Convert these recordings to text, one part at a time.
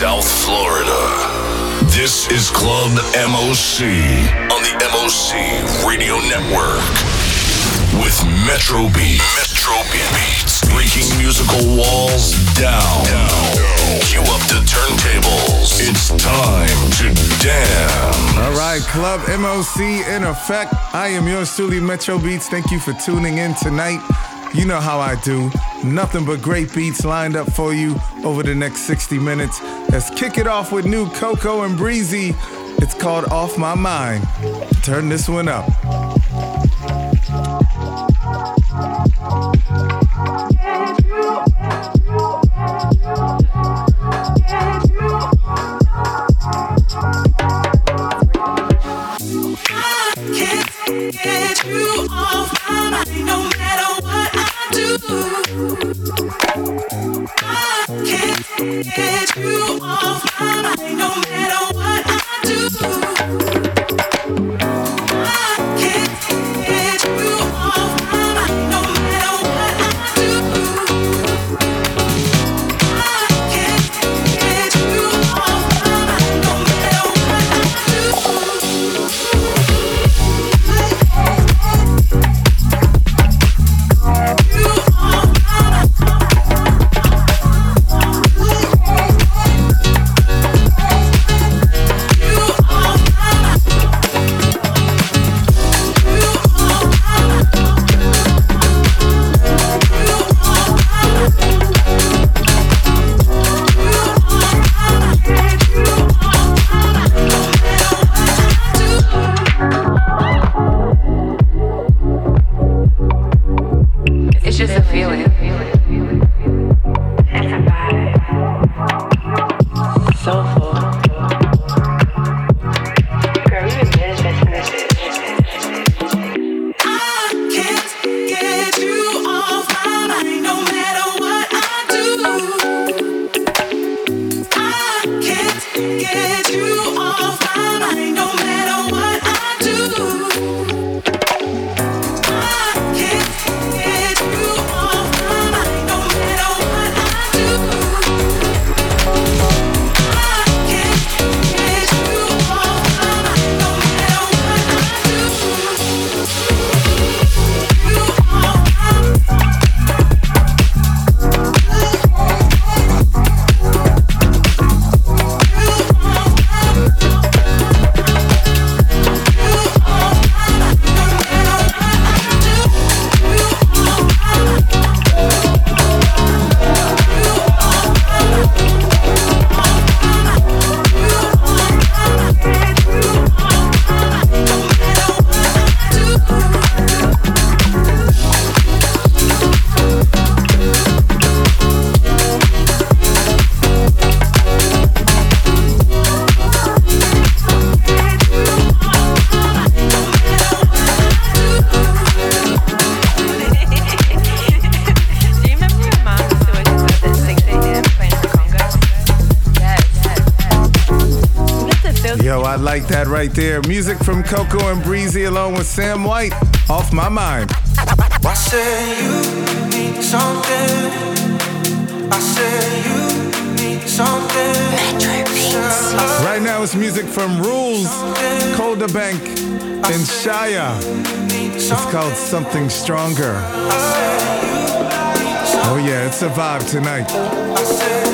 South Florida. This is Club MOC on the MOC Radio Network with Metro Beatz. Metro Beatz. Breaking musical walls down. Cue up the turntables. It's time to dance. All right, Club MOC in effect. I am yours truly, Metro Beatz. Thank you for tuning in tonight. You know how I do. Nothing but great beats lined up for you over the next 60 minutes. Let's kick it off with new Coco and Breezy. It's called Off My Mind. Turn this one up. Right there. Music from Coco and Breezy along with Sam White. Off my mind. I say you need something. I say you need something. Right now it's music from Rules, Colder Bank, and Shia. It's called Something Stronger. Oh yeah, it's a vibe tonight.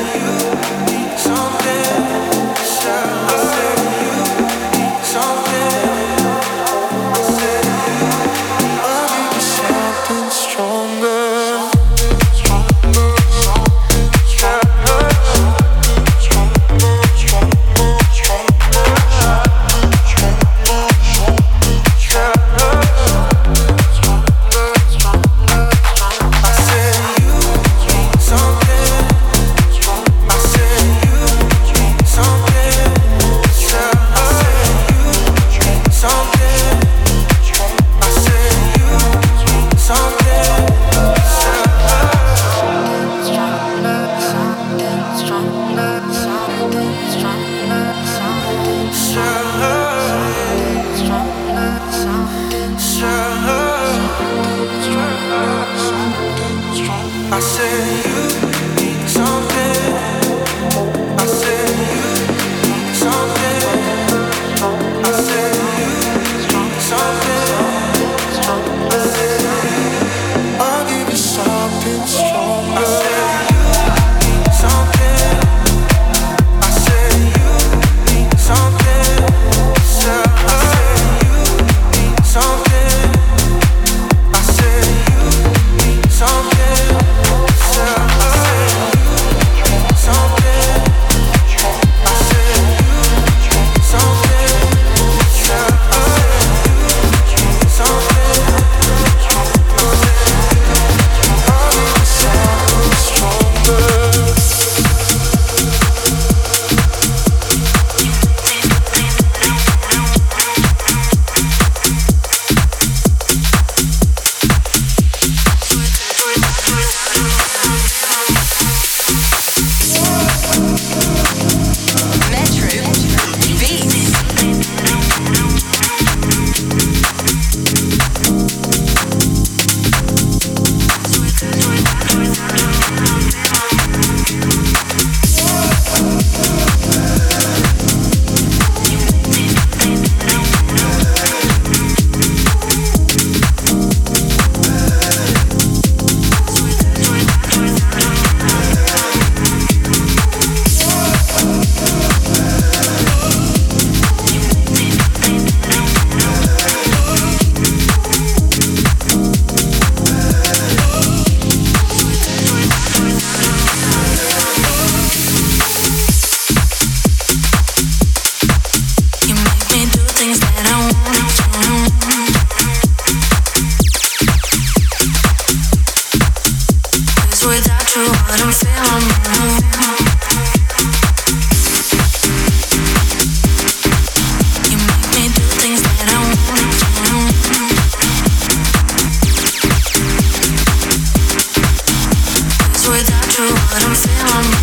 but I'm feeling.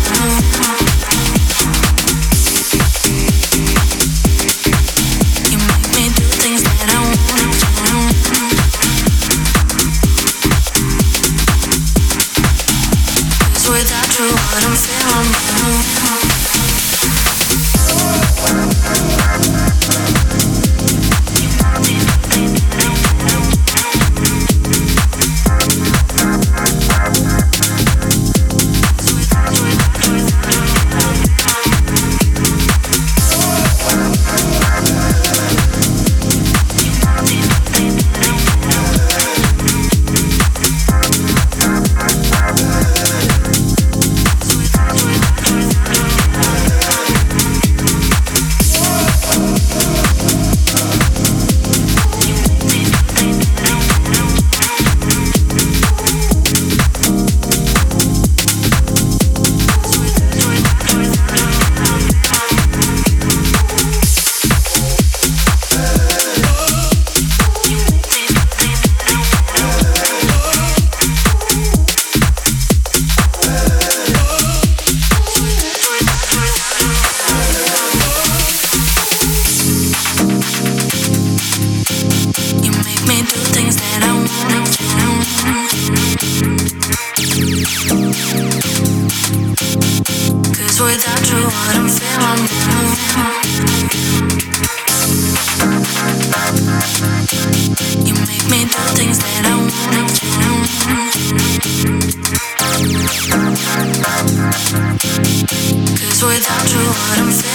without you, what I'm feeling.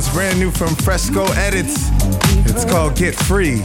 It's brand new from FrescoEdits. It's called Get Free.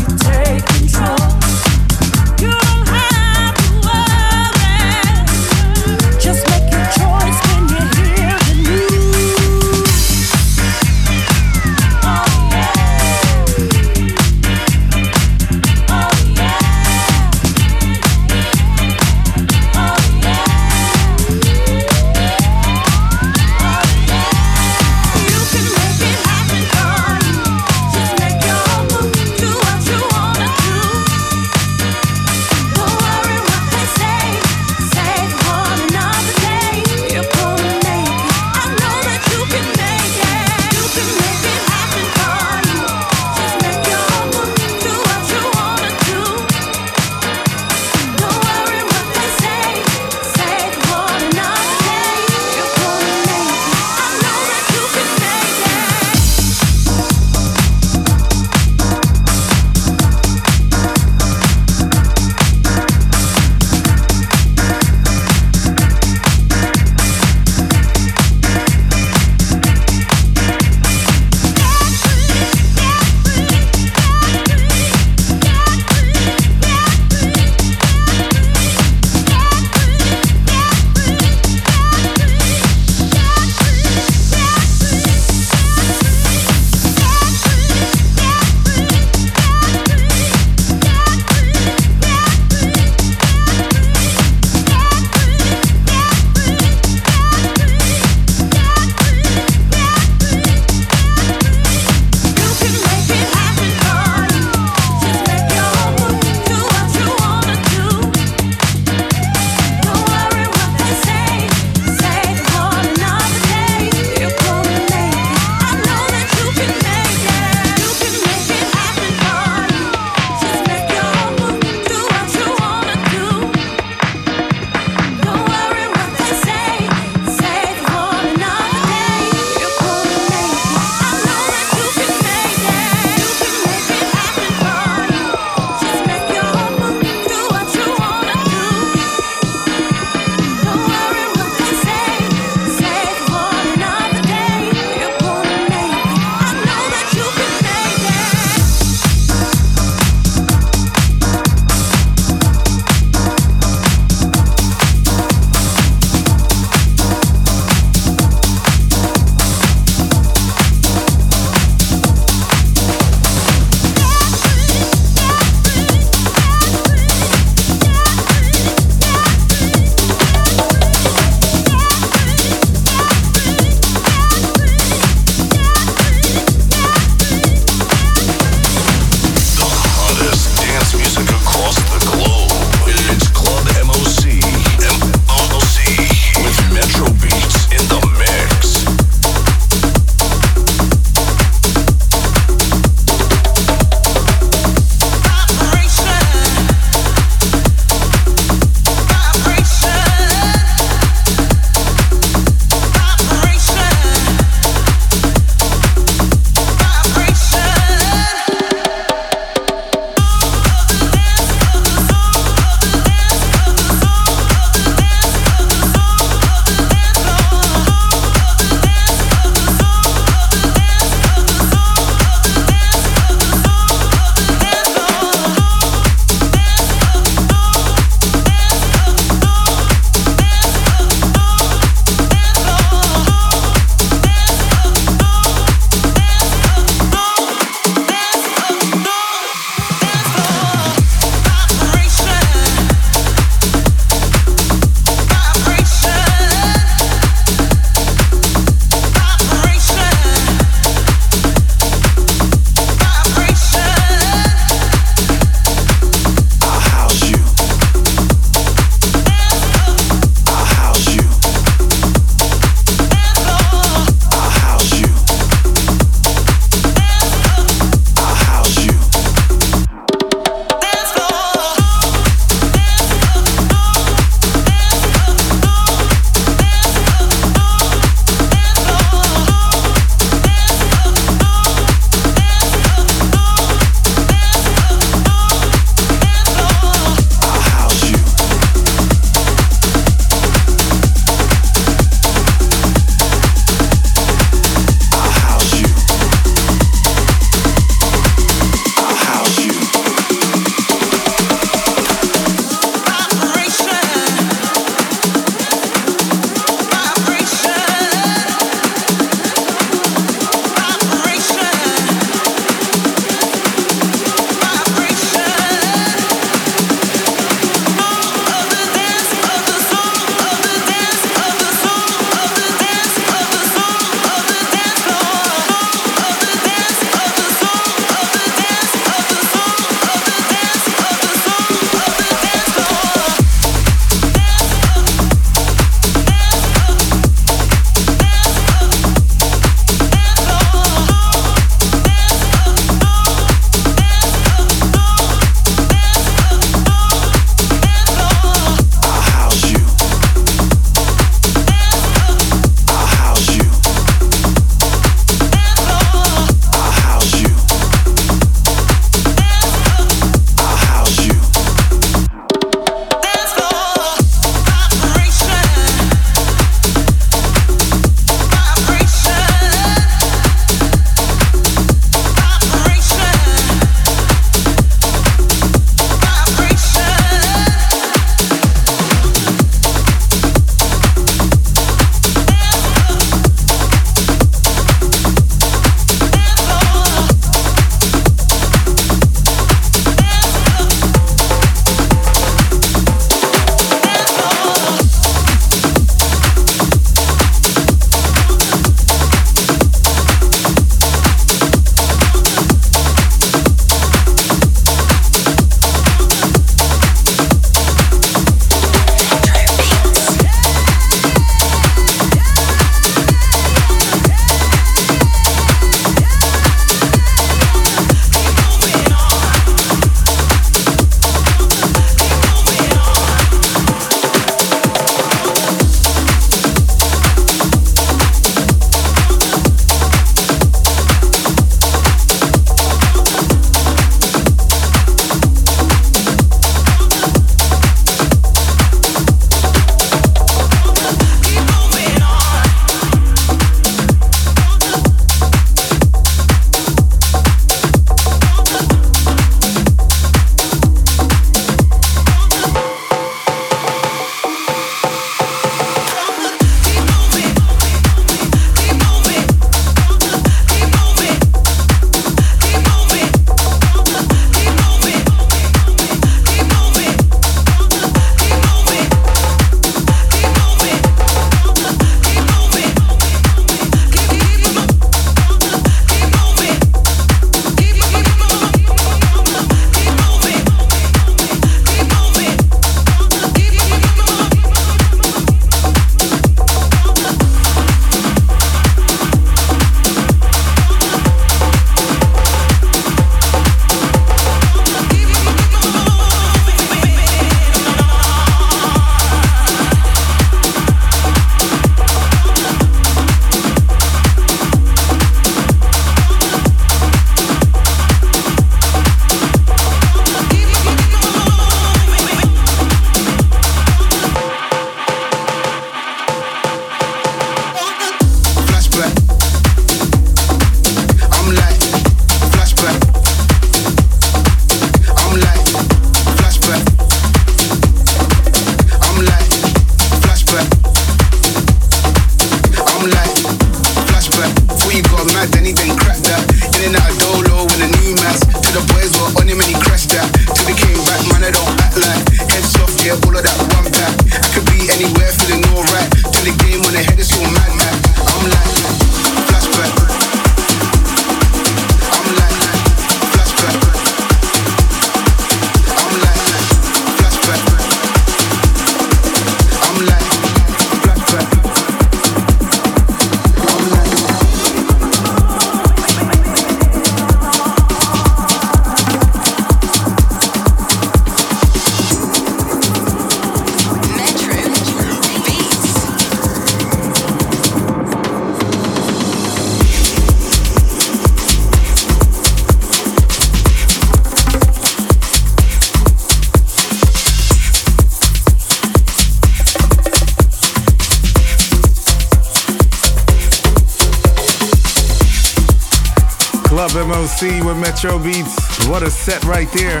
MOC Metro Beatz. What a set right there.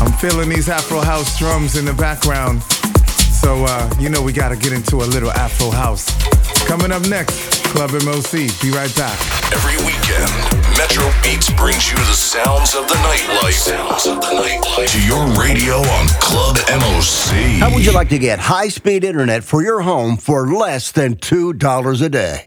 I'm feeling these Afro House drums in the background. So, uh, you know, we gotta get into a little Afro House. Coming up next, Club MOC. Be right back. Every weekend, Metro Beatz brings you the sounds of the nightlife. Sounds of the nightlife. To your radio on Club MOC. How would you like to get high speed internet for your home for less than $2 a day?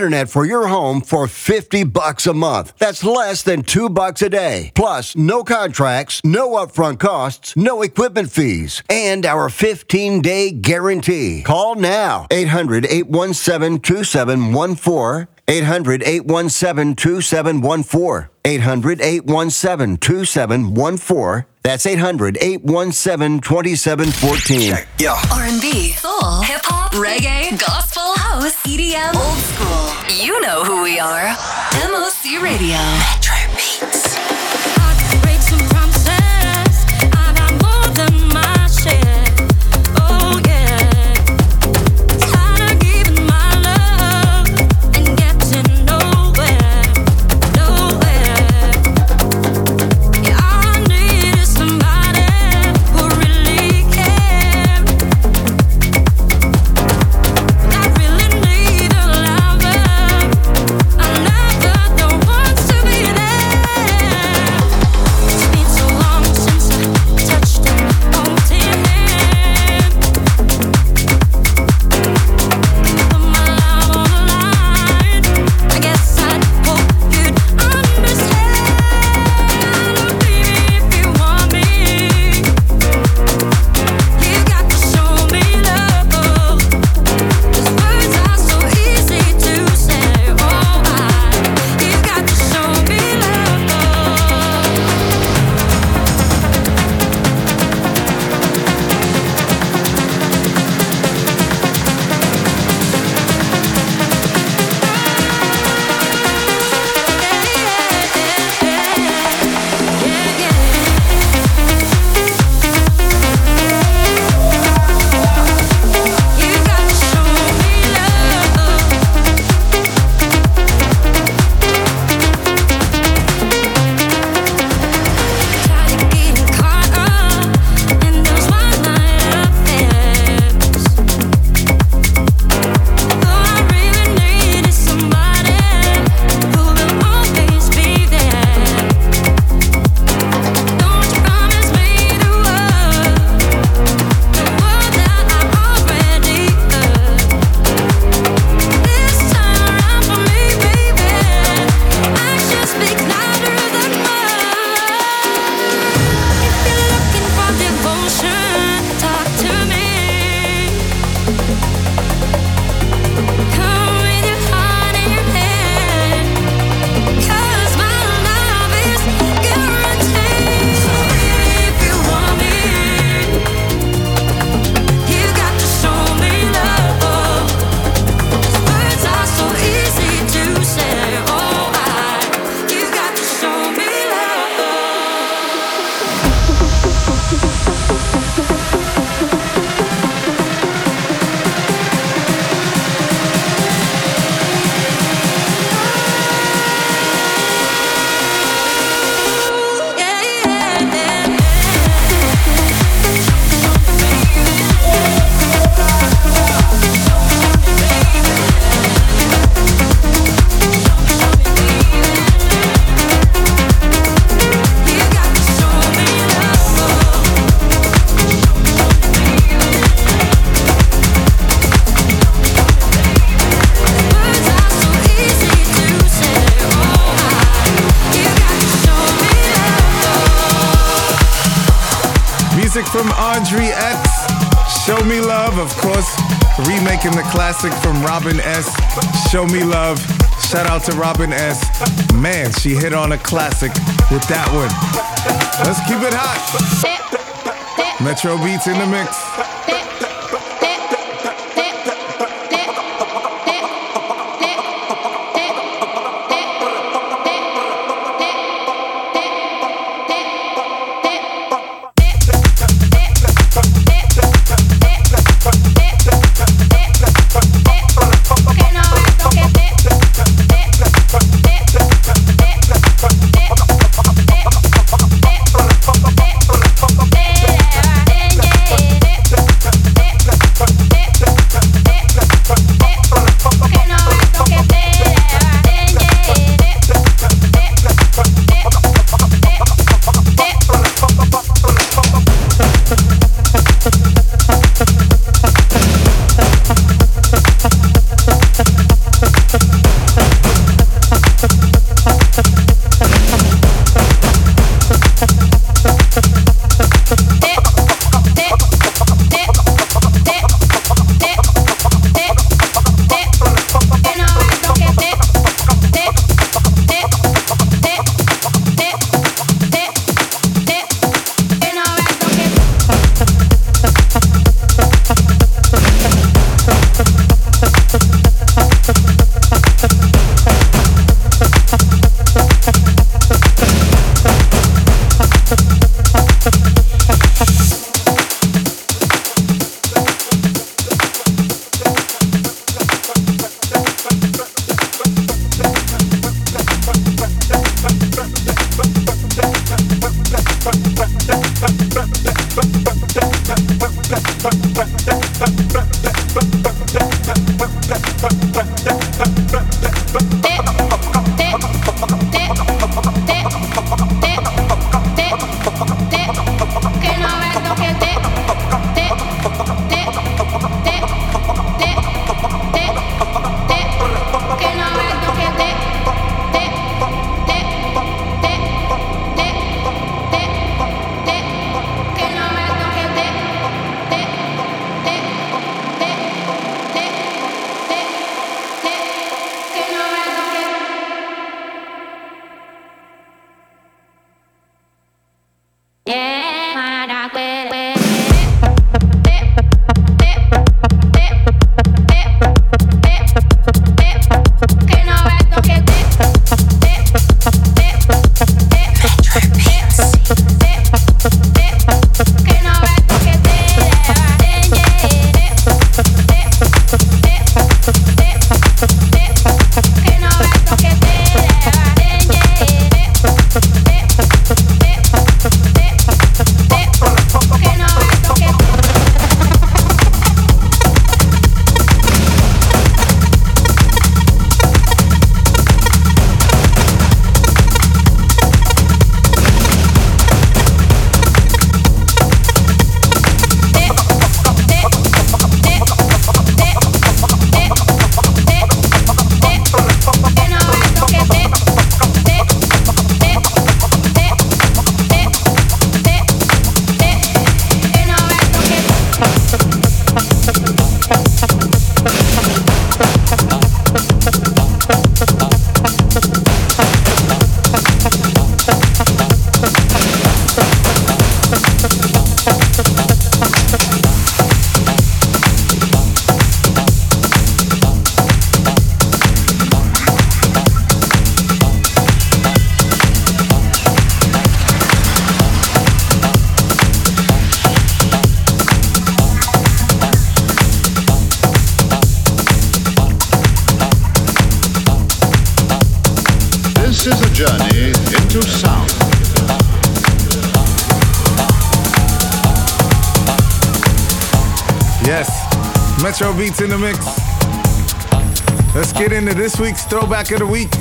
For your home for 50 bucks a month. That's less than 2 bucks a day. Plus, no contracts, no upfront costs, no equipment fees, and our 15-day guarantee. Call now. 800-817-2714. 800 817 2714. 800 817 2714. That's 800 817 2714. Yeah. R&B, soul, hip hop, reggae, gospel, house, EDM, old school. You know who we are. MOC Radio. Metro Beatz. From Andre X. Show Me Love, of course, remaking the classic from Robin S. Show Me Love, Shout out to Robin S. Man, she hit on a classic with that one. Let's keep it hot. Metro Beatz in the mix. Beatz in the mix. Let's get into this week's throwback of the week.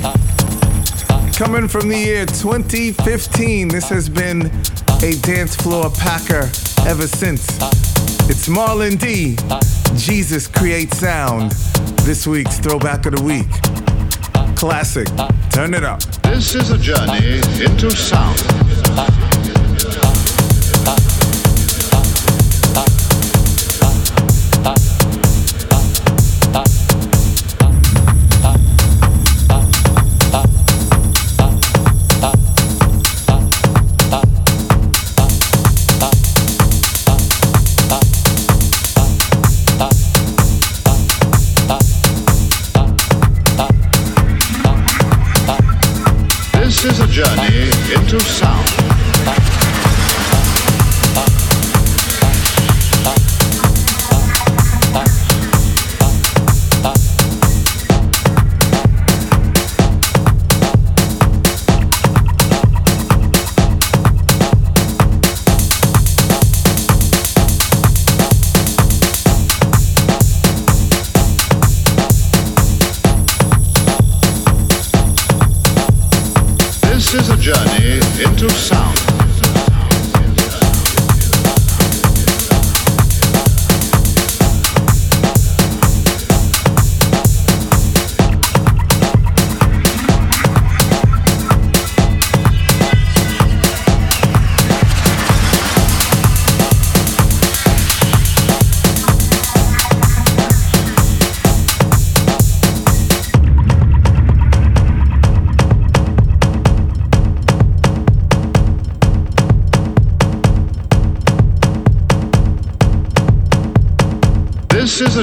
Coming from the year 2015, this has been a dance floor packer ever since. It's Marlon D. Jesus creates sound. This week's throwback of the week. Classic. Turn it up. This is a journey into sound.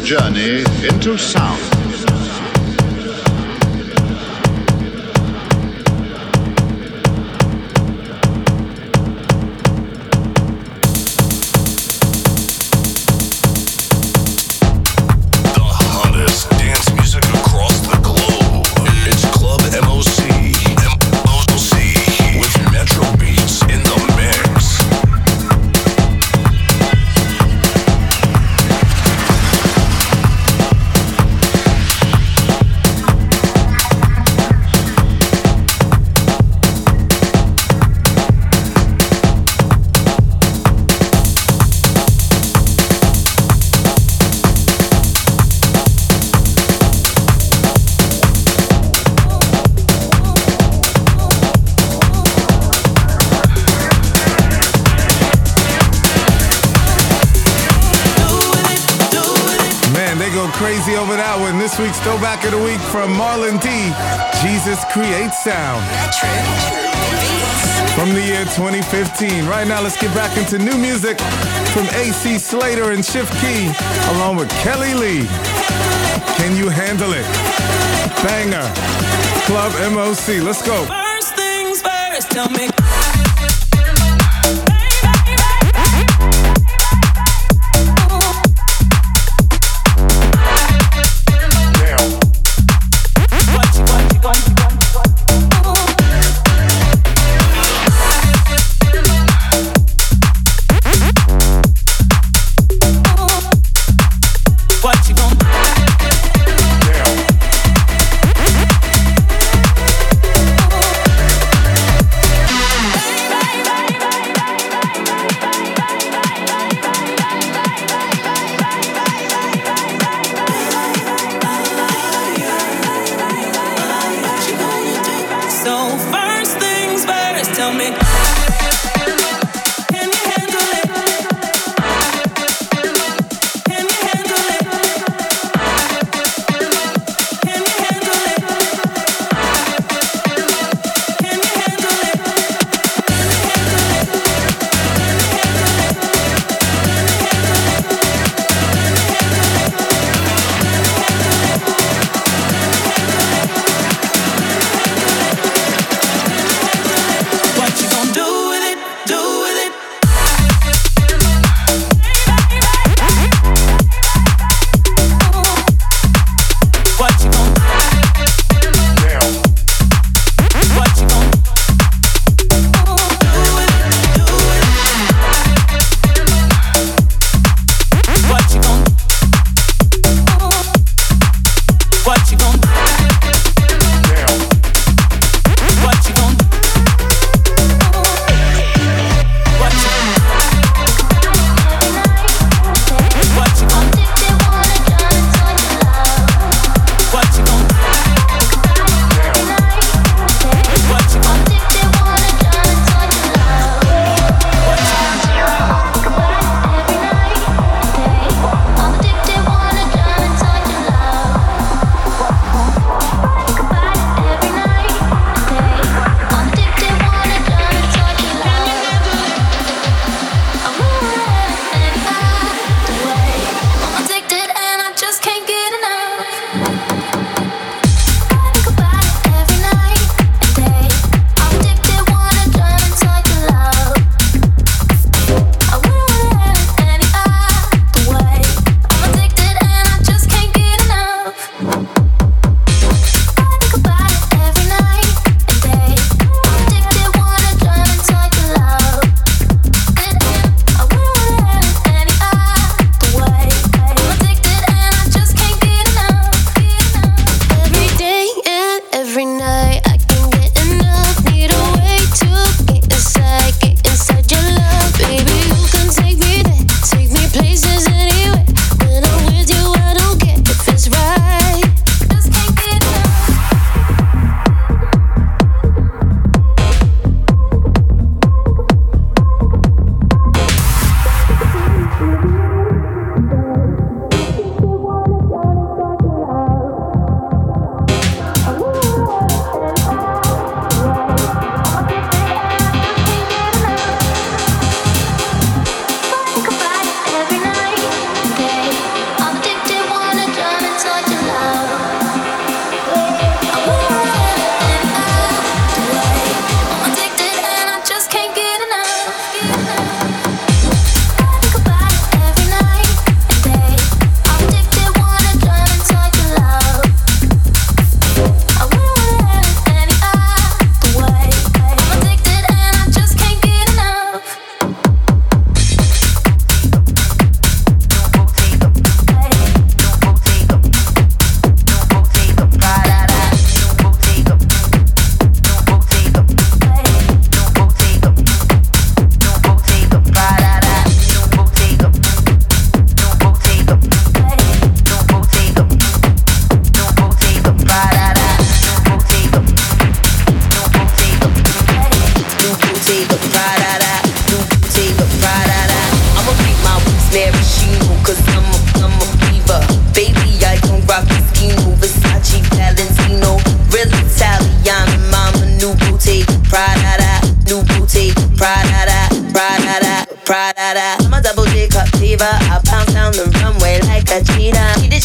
Journey into sound. Week's throwback of the week from Marlon D. Jesus creates sound. From the year 2015. Right now, let's get back into new music from AC Slater and Shift K3Y, along with Kelly Lee. Can you handle it? Banger. Club MOC. Let's go. First things first, tell me.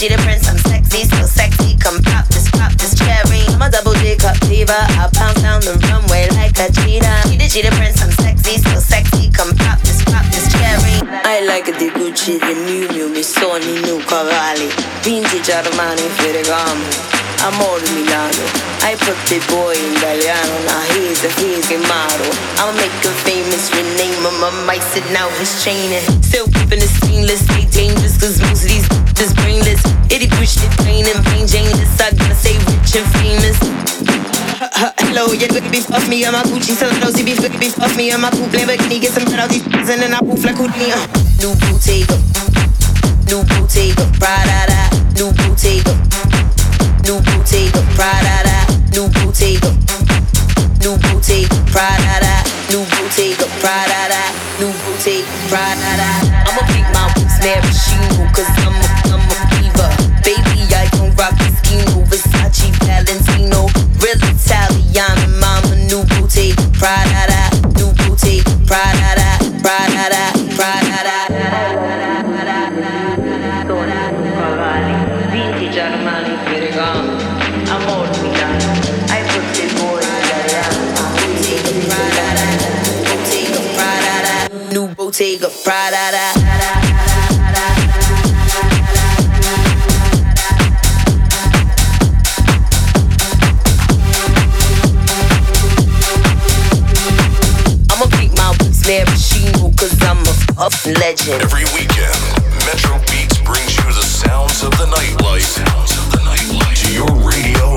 She the prince, I'm sexy, so sexy. Come pop this, pop this cherry. I'm a double J cup diva, I bounce down the runway like a cheetah. She the cheetah prince, I'm sexy, so sexy. Come pop this, pop this cherry. I like the Gucci, the Miu Miu, mi sogni new cavalli. Vintage Armani, Ferragamo. Amore Milano. I put the boy in Italiano. Now he's a he's a model. I'll make him famous. Rename him. I might sit now his training. Still keeping it stainless. Stay dangerous. Cause most of these is brainless. Itty push it plain and plain Janeless. I gotta stay rich and famous. Hello, yeah, baby, fuck me, I'm a Gucci, so those be baby, fuck me, I'm a poop, Lamborghini, get some bread out these and then I poof like Houdini. uh. New Bottega, new Bottega, Prada, new Bottega, new Bottega, Prada, new Bottega, new Bottega, Prada, new Bottega, Prada, new Bottega, Prada. I'ma pick my boots, maraschino, cause I'm a, I'm a fever. Baby, I don't rock Moschino, Versace, Valentino. Real Italian, mama, new Bottega, Prada, new Bottega, Prada, Prada, Prada. Vintage Armani, Ferragamo, Amor Milano. I put the boy. Bottega, ah, ah, Prada, Bottega, Prada, new Bottega, Prada. I'm legend. Every weekend, Metro Beatz brings you the sounds of the nightlife. Sounds of the nightlife. To your radio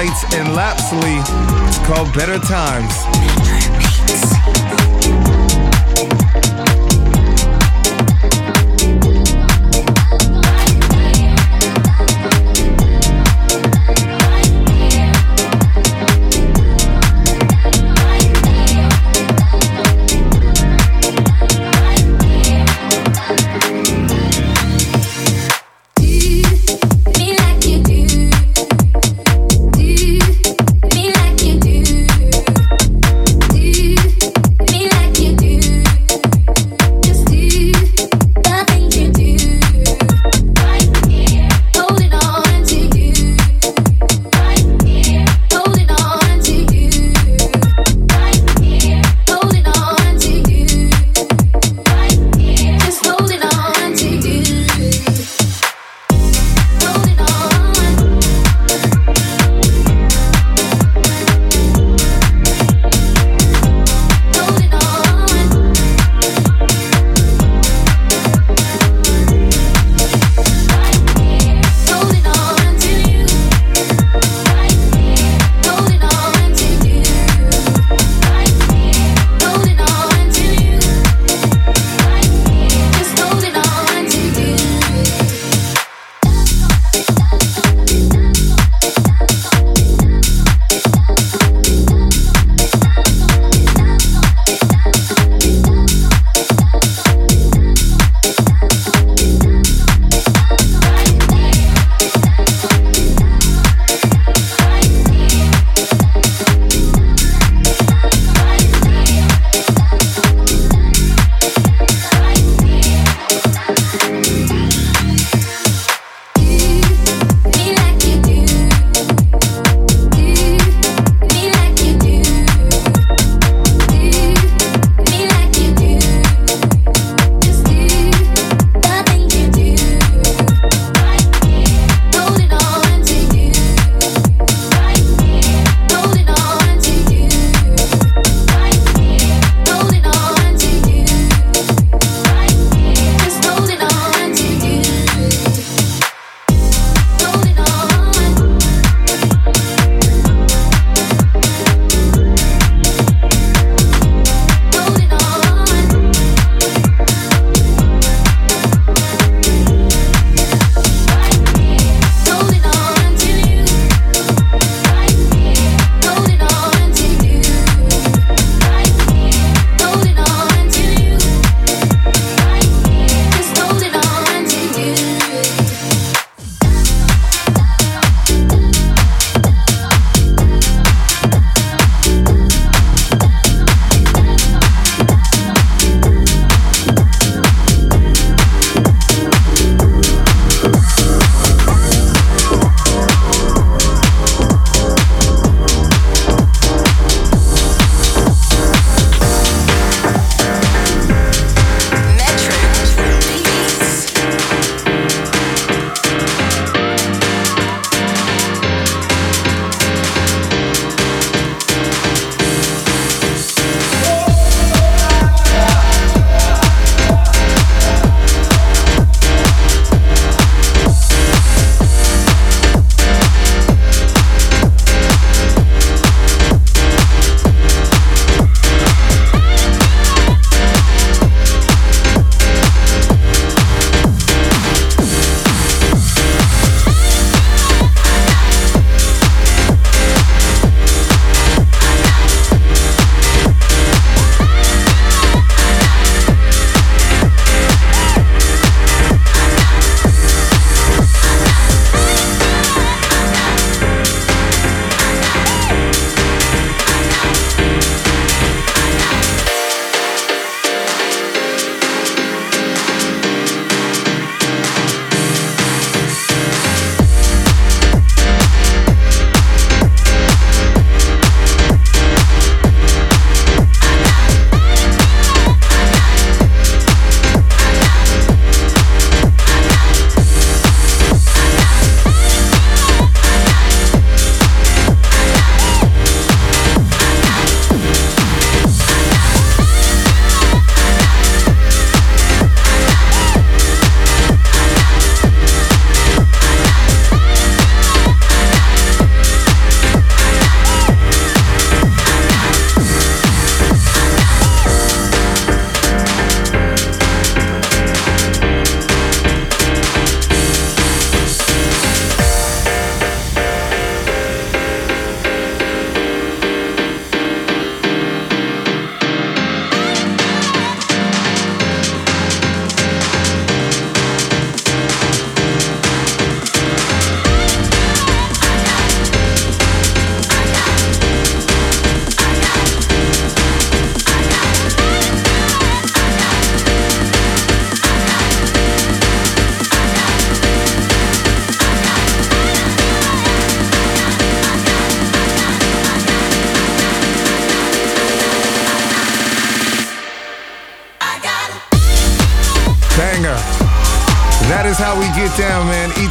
Lights and Lapsley. It's called Better Times.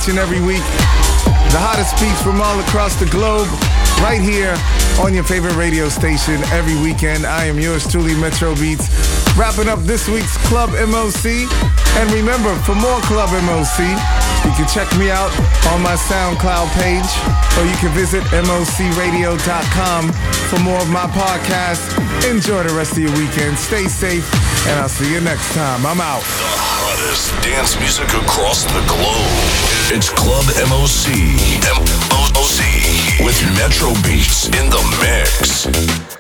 And every week. The hottest beats from all across the globe, right here on your favorite radio station every weekend. I am yours truly, Metro Beatz. Wrapping up this week's Club MOC. And remember, for more Club MOC, you can check me out on my SoundCloud page, or you can visit mocradio.com for more of my podcast. Enjoy the rest of your weekend. Stay safe, and I'll see you next time. I'm out. The hottest dance music across the globe. It's Club MOC. MOC with Metro Beatz in the mix.